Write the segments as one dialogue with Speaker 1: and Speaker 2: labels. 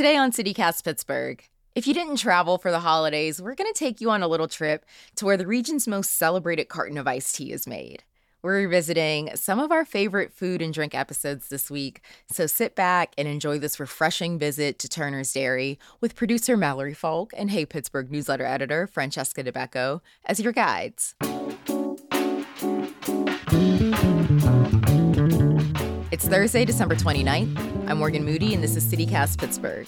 Speaker 1: Today on CityCast Pittsburgh, if you didn't travel for the holidays, we're going to take you on a little trip to where the region's most celebrated carton of iced tea is made. We're revisiting some of our favorite food and drink episodes this week, so sit back and enjoy this refreshing visit to Turner's Dairy with producer Mallory Falk and Hey Pittsburgh newsletter editor Francesca Dabecco as your guides. It's Thursday, December 29th. I'm Morgan Moody, and this is CityCast Pittsburgh.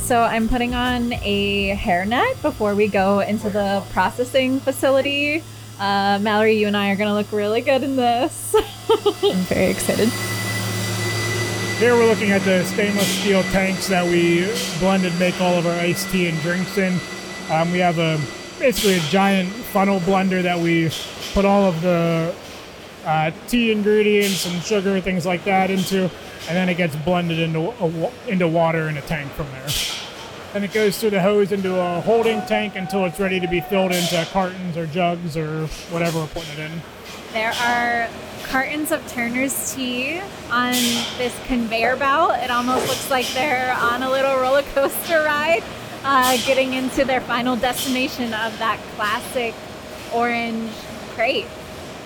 Speaker 2: So I'm putting on a hairnet before we go into the processing facility. Uh, Mallory, you and I are going to look really good in this. I'm very excited.
Speaker 3: Here we're looking at the stainless steel tanks that we blend and make all of our iced tea and drinks in. Um, we have a basically a giant funnel blender that we put all of the uh, tea ingredients and sugar, things like that into, and then it gets blended into a, into water in a tank from there. Then it goes through the hose into a holding tank until it's ready to be filled into cartons or jugs or whatever we're putting it in.
Speaker 2: There are cartons of Turner's tea on this conveyor belt. It almost looks like they're on a little roller coaster ride, uh, getting into their final destination of that classic orange crate.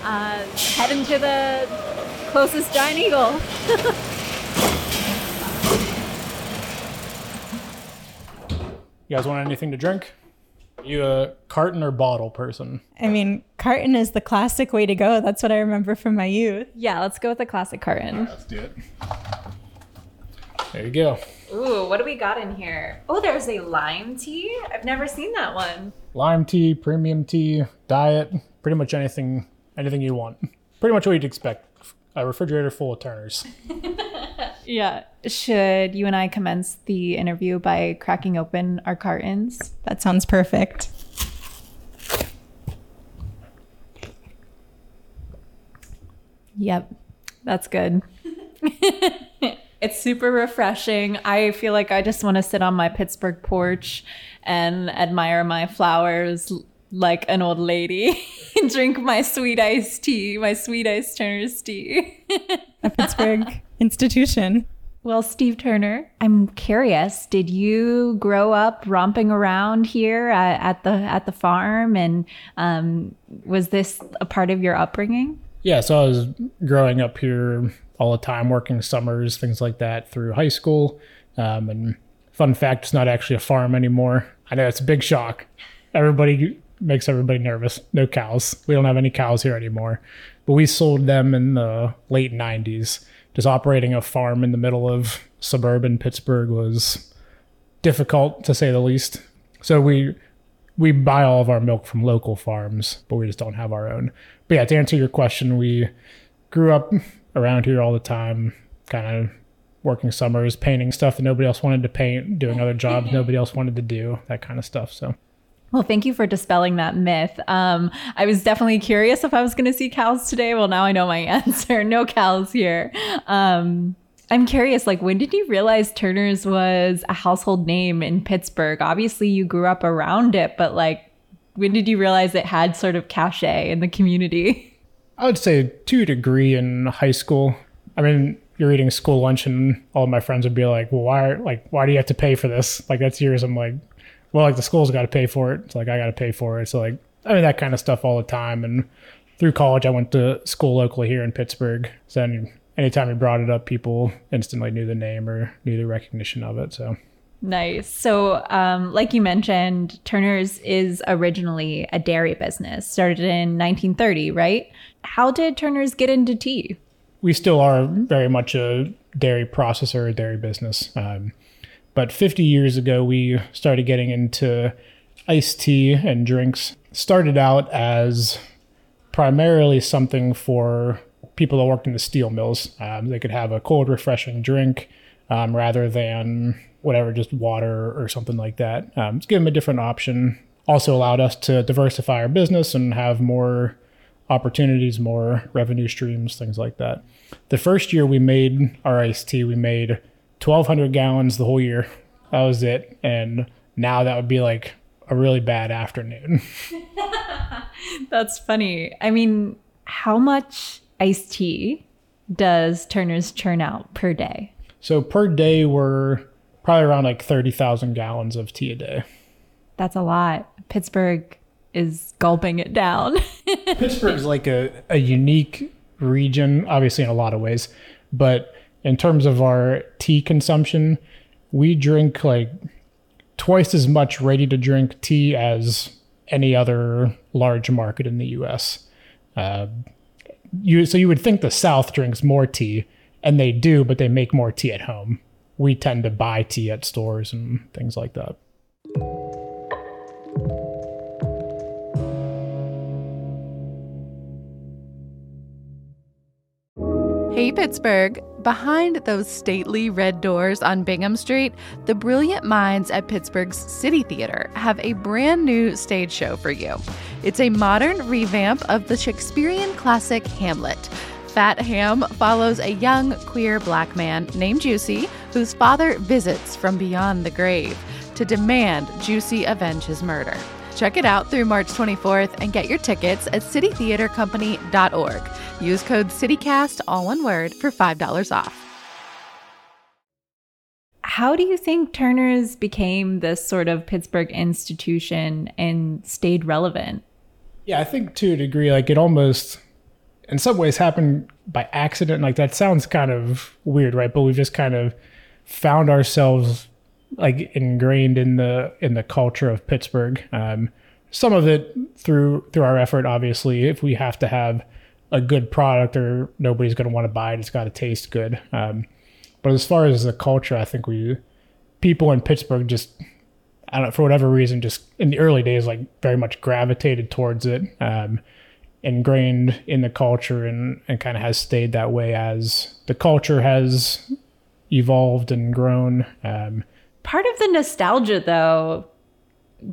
Speaker 2: Uh, head into the closest giant eagle.
Speaker 3: You guys want anything to drink? You a carton or bottle person?
Speaker 4: I mean, carton is the classic way to go. That's what I remember from my youth.
Speaker 2: Yeah, let's go with the classic carton.
Speaker 3: Let's do it. There you go.
Speaker 2: Ooh, what do we got in here? Oh, there's a lime tea. I've never seen that one.
Speaker 3: Lime tea, premium tea, diet, pretty much anything anything you want. Pretty much what you'd expect. A refrigerator full of Turners.
Speaker 2: Yeah. Should you and I commence the interview by cracking open our cartons?
Speaker 4: That sounds perfect.
Speaker 2: Yep. That's good. it's super refreshing. I feel like I just want to sit on my Pittsburgh porch and admire my flowers like an old lady and drink my sweet iced tea, my sweet iced Turner's tea.
Speaker 4: A Pittsburgh institution.
Speaker 2: Well, Steve Turner, I'm curious. Did you grow up romping around here at, at the at the farm, and um, was this a part of your upbringing?
Speaker 3: Yeah, so I was growing up here all the time, working summers, things like that through high school. Um, and fun fact, it's not actually a farm anymore. I know it's a big shock. Everybody makes everybody nervous. No cows. We don't have any cows here anymore. But we sold them in the late 90s. Just operating a farm in the middle of suburban Pittsburgh was difficult to say the least. So we we buy all of our milk from local farms, but we just don't have our own. But yeah, to answer your question, we grew up around here all the time, kind of working summers, painting stuff that nobody else wanted to paint, doing other jobs nobody else wanted to do, that kind of stuff. So
Speaker 2: Well, thank you for dispelling that myth. Um, I was definitely curious if I was going to see cows today. Well, now I know my answer. No cows here. Um, I'm curious, like, when did you realize Turner's was a household name in Pittsburgh? Obviously, you grew up around it, but like, when did you realize it had sort of cachet in the community?
Speaker 3: I would say to a degree in high school. I mean, you're eating school lunch and all my friends would be like, well, why, like, why do you have to pay for this? Like, that's yours. I'm like, well, like the school's got to pay for it. It's like, I got to pay for it. So like, I mean, that kind of stuff all the time. And through college, I went to school locally here in Pittsburgh. So then anytime you brought it up, people instantly knew the name or knew the recognition of it. So
Speaker 2: Nice. So, um, like you mentioned, Turner's is originally a dairy business, started in 1930, right? How did Turner's get into tea?
Speaker 3: we still are very much a dairy processor, dairy business. Um, but 50 years ago, we started getting into iced tea and drinks. Started out as primarily something for people that worked in the steel mills. Um, they could have a cold, refreshing drink um, rather than whatever, just water or something like that. Um, let's give them a different option. Also allowed us to diversify our business and have more opportunities, more revenue streams, things like that. The first year we made our iced tea, we made 1,200 gallons the whole year. That was it. And now that would be like a really bad afternoon.
Speaker 2: That's funny. I mean, how much iced tea does Turner's churn out per day?
Speaker 3: So per day, we're probably around like 30,000 gallons of tea a day.
Speaker 2: That's a lot. Pittsburgh is gulping it down.
Speaker 3: Pittsburgh's like a, a unique region, obviously, in a lot of ways. But in terms of our tea consumption, we drink like twice as much ready to drink tea as any other large market in the US. Uh, you, so you would think the South drinks more tea, and they do, but they make more tea at home. We tend to buy tea at stores and things like that.
Speaker 5: Hey, Pittsburgh. Behind those stately red doors on Bingham Street, the brilliant minds at Pittsburgh's City Theater have a brand new stage show for you. It's a modern revamp of the Shakespearean classic Hamlet. Fat Ham follows a young queer black man named Juicy, whose father visits from beyond the grave to demand Juicy avenge his murder. Check it out through March 24th and get your tickets at citytheatercompany.org. Use code CityCast, all one word, for $5 off.
Speaker 2: How do you think Turner's became this sort of Pittsburgh institution and stayed relevant?
Speaker 3: Yeah, I think to a degree, like it almost, in some ways, happened by accident. Like that sounds kind of weird, right? But we just kind of found ourselves like ingrained in the in the culture of Pittsburgh. Um, some of it through through our effort, obviously. If we have to have a good product, or nobody's going to want to buy it, it's got to taste good. Um, but as far as the culture, I think we people in Pittsburgh just I don't for whatever reason, just in the early days, like very much gravitated towards it. Um, ingrained in the culture and, and kind of has stayed that way as the culture has evolved and grown. Um,
Speaker 2: Part of the nostalgia, though,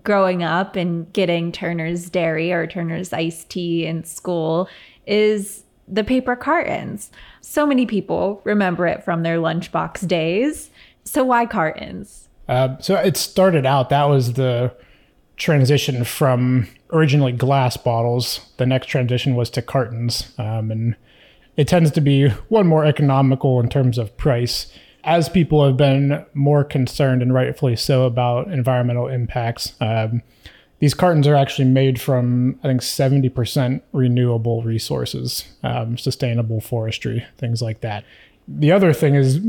Speaker 2: growing up and getting Turner's Dairy or Turner's iced tea in school is the paper cartons. So many people remember it from their lunchbox days. So, why cartons?
Speaker 3: Uh, so, it started out, that was the transition from originally glass bottles. The next transition was to cartons. Um, and it tends to be one more economical in terms of price as people have been more concerned and rightfully so about environmental impacts, um, these cartons are actually made from I think 70% renewable resources, um, sustainable forestry, things like that. The other thing is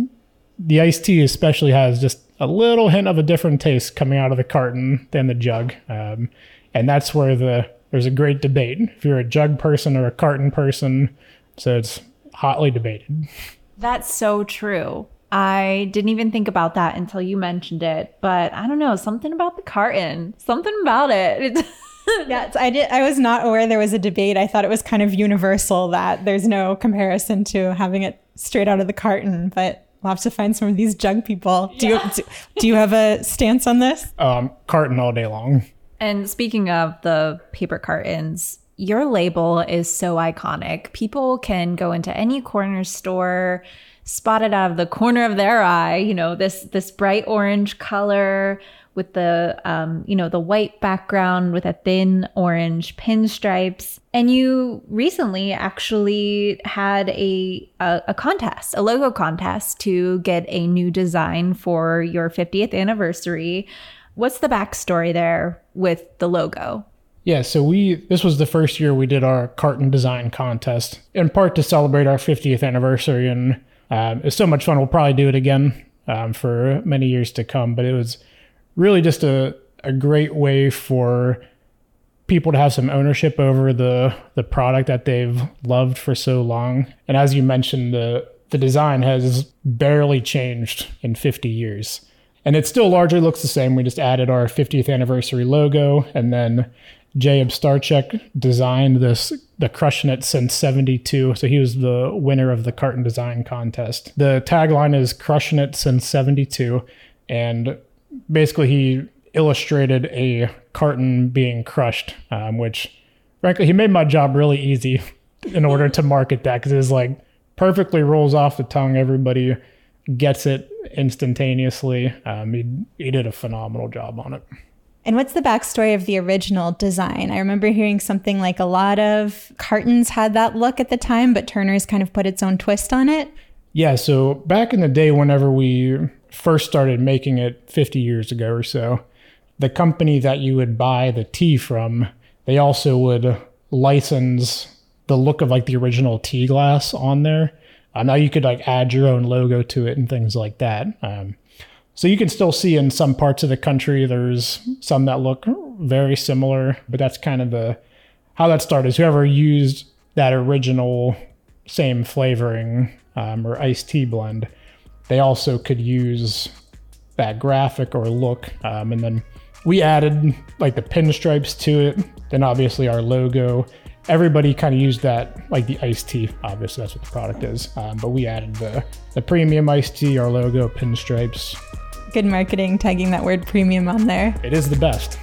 Speaker 3: the iced tea especially has just a little hint of a different taste coming out of the carton than the jug, um, and that's where the there's a great debate if you're a jug person or a carton person. So it's hotly debated.
Speaker 2: That's so true. I didn't even think about that until you mentioned it, but I don't know, something about the carton, something about it.
Speaker 4: yeah, I did. I was not aware there was a debate. I thought it was kind of universal that there's no comparison to having it straight out of the carton. But we'll have to find some of these jug people. Do you do, do you have a stance on this?
Speaker 3: Um, carton all day long.
Speaker 2: And speaking of the paper cartons, your label is so iconic. People can go into any corner store spotted out of the corner of their eye, you know, this this bright orange color with the um, you know the white background with a thin orange pinstripes. And you recently actually had a, a, a contest, a logo contest to get a new design for your 50th anniversary. What's the backstory there with the logo?
Speaker 3: Yeah, so we this was the first year we did our carton design contest, in part to celebrate our 50th anniversary and um, it's so much fun. We'll probably do it again um, for many years to come. But it was really just a, a great way for people to have some ownership over the the product that they've loved for so long. And as you mentioned, the the design has barely changed in 50 years. And it still largely looks the same. We just added our 50th anniversary logo and then Jacob Starchek designed this the Crushing It since 72. So he was the winner of the carton design contest. The tagline is Crushing It since 72. And basically, he illustrated a carton being crushed, um, which frankly, he made my job really easy in order to market that because it's like perfectly rolls off the tongue. Everybody gets it instantaneously. Um, he, he did a phenomenal job on it.
Speaker 4: And what's the backstory of the original design? I remember hearing something like a lot of cartons had that look at the time, but Turner's kind of put its own twist on it.
Speaker 3: Yeah, so back in the day, whenever we first started making it 50 years ago or so, the company that you would buy the tea from, they also would license the look of like the original tea glass on there. Uh, now you could like add your own logo to it and things like that. Um, so you can still see in some parts of the country, there's some that look very similar, but that's kind of the how that started. Whoever used that original same flavoring um, or iced tea blend, they also could use that graphic or look. Um, and then we added like the pinstripes to it, then obviously our logo. Everybody kind of used that, like the iced tea. Obviously, that's what the product is. Um, but we added the the premium iced tea, our logo, pinstripes,
Speaker 4: Good marketing, tagging that word premium on there.
Speaker 3: It is the best.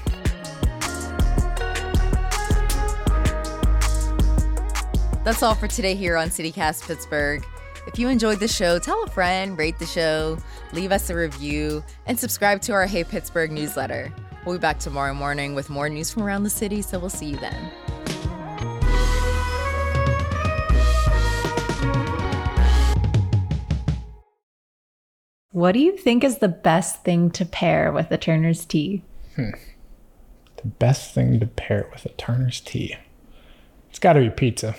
Speaker 1: That's all for today here on CityCast Pittsburgh. If you enjoyed the show, tell a friend, rate the show, leave us a review, and subscribe to our Hey Pittsburgh newsletter. We'll be back tomorrow morning with more news from around the city, so we'll see you then.
Speaker 2: What do you think is the best thing to pair with a Turner's tea?
Speaker 3: Hmm. The best thing to pair with a Turner's tea. It's got to be pizza.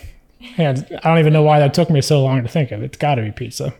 Speaker 3: And I don't even know why that took me so long to think of. It's got to be pizza.